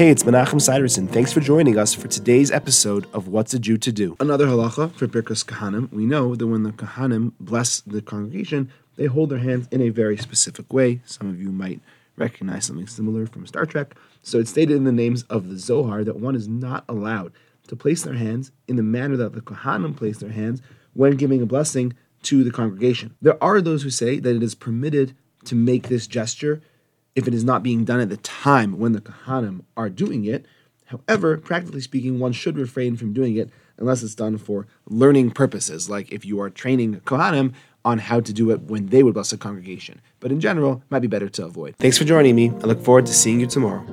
Hey, it's Menachem Siderson. Thanks for joining us for today's episode of What's a Jew to Do. Another halacha for Birkas Kohanim. We know that when the Kohanim bless the congregation, they hold their hands in a very specific way. Some of you might recognize something similar from Star Trek. So it's stated in the names of the Zohar that one is not allowed to place their hands in the manner that the Kohanim place their hands when giving a blessing to the congregation. There are those who say that it is permitted to make this gesture if it is not being done at the time when the Kohanim are doing it. However, practically speaking, one should refrain from doing it unless it's done for learning purposes, like if you are training Kohanim on how to do it when they would bless a congregation. But in general, might be better to avoid. Thanks for joining me. I look forward to seeing you tomorrow.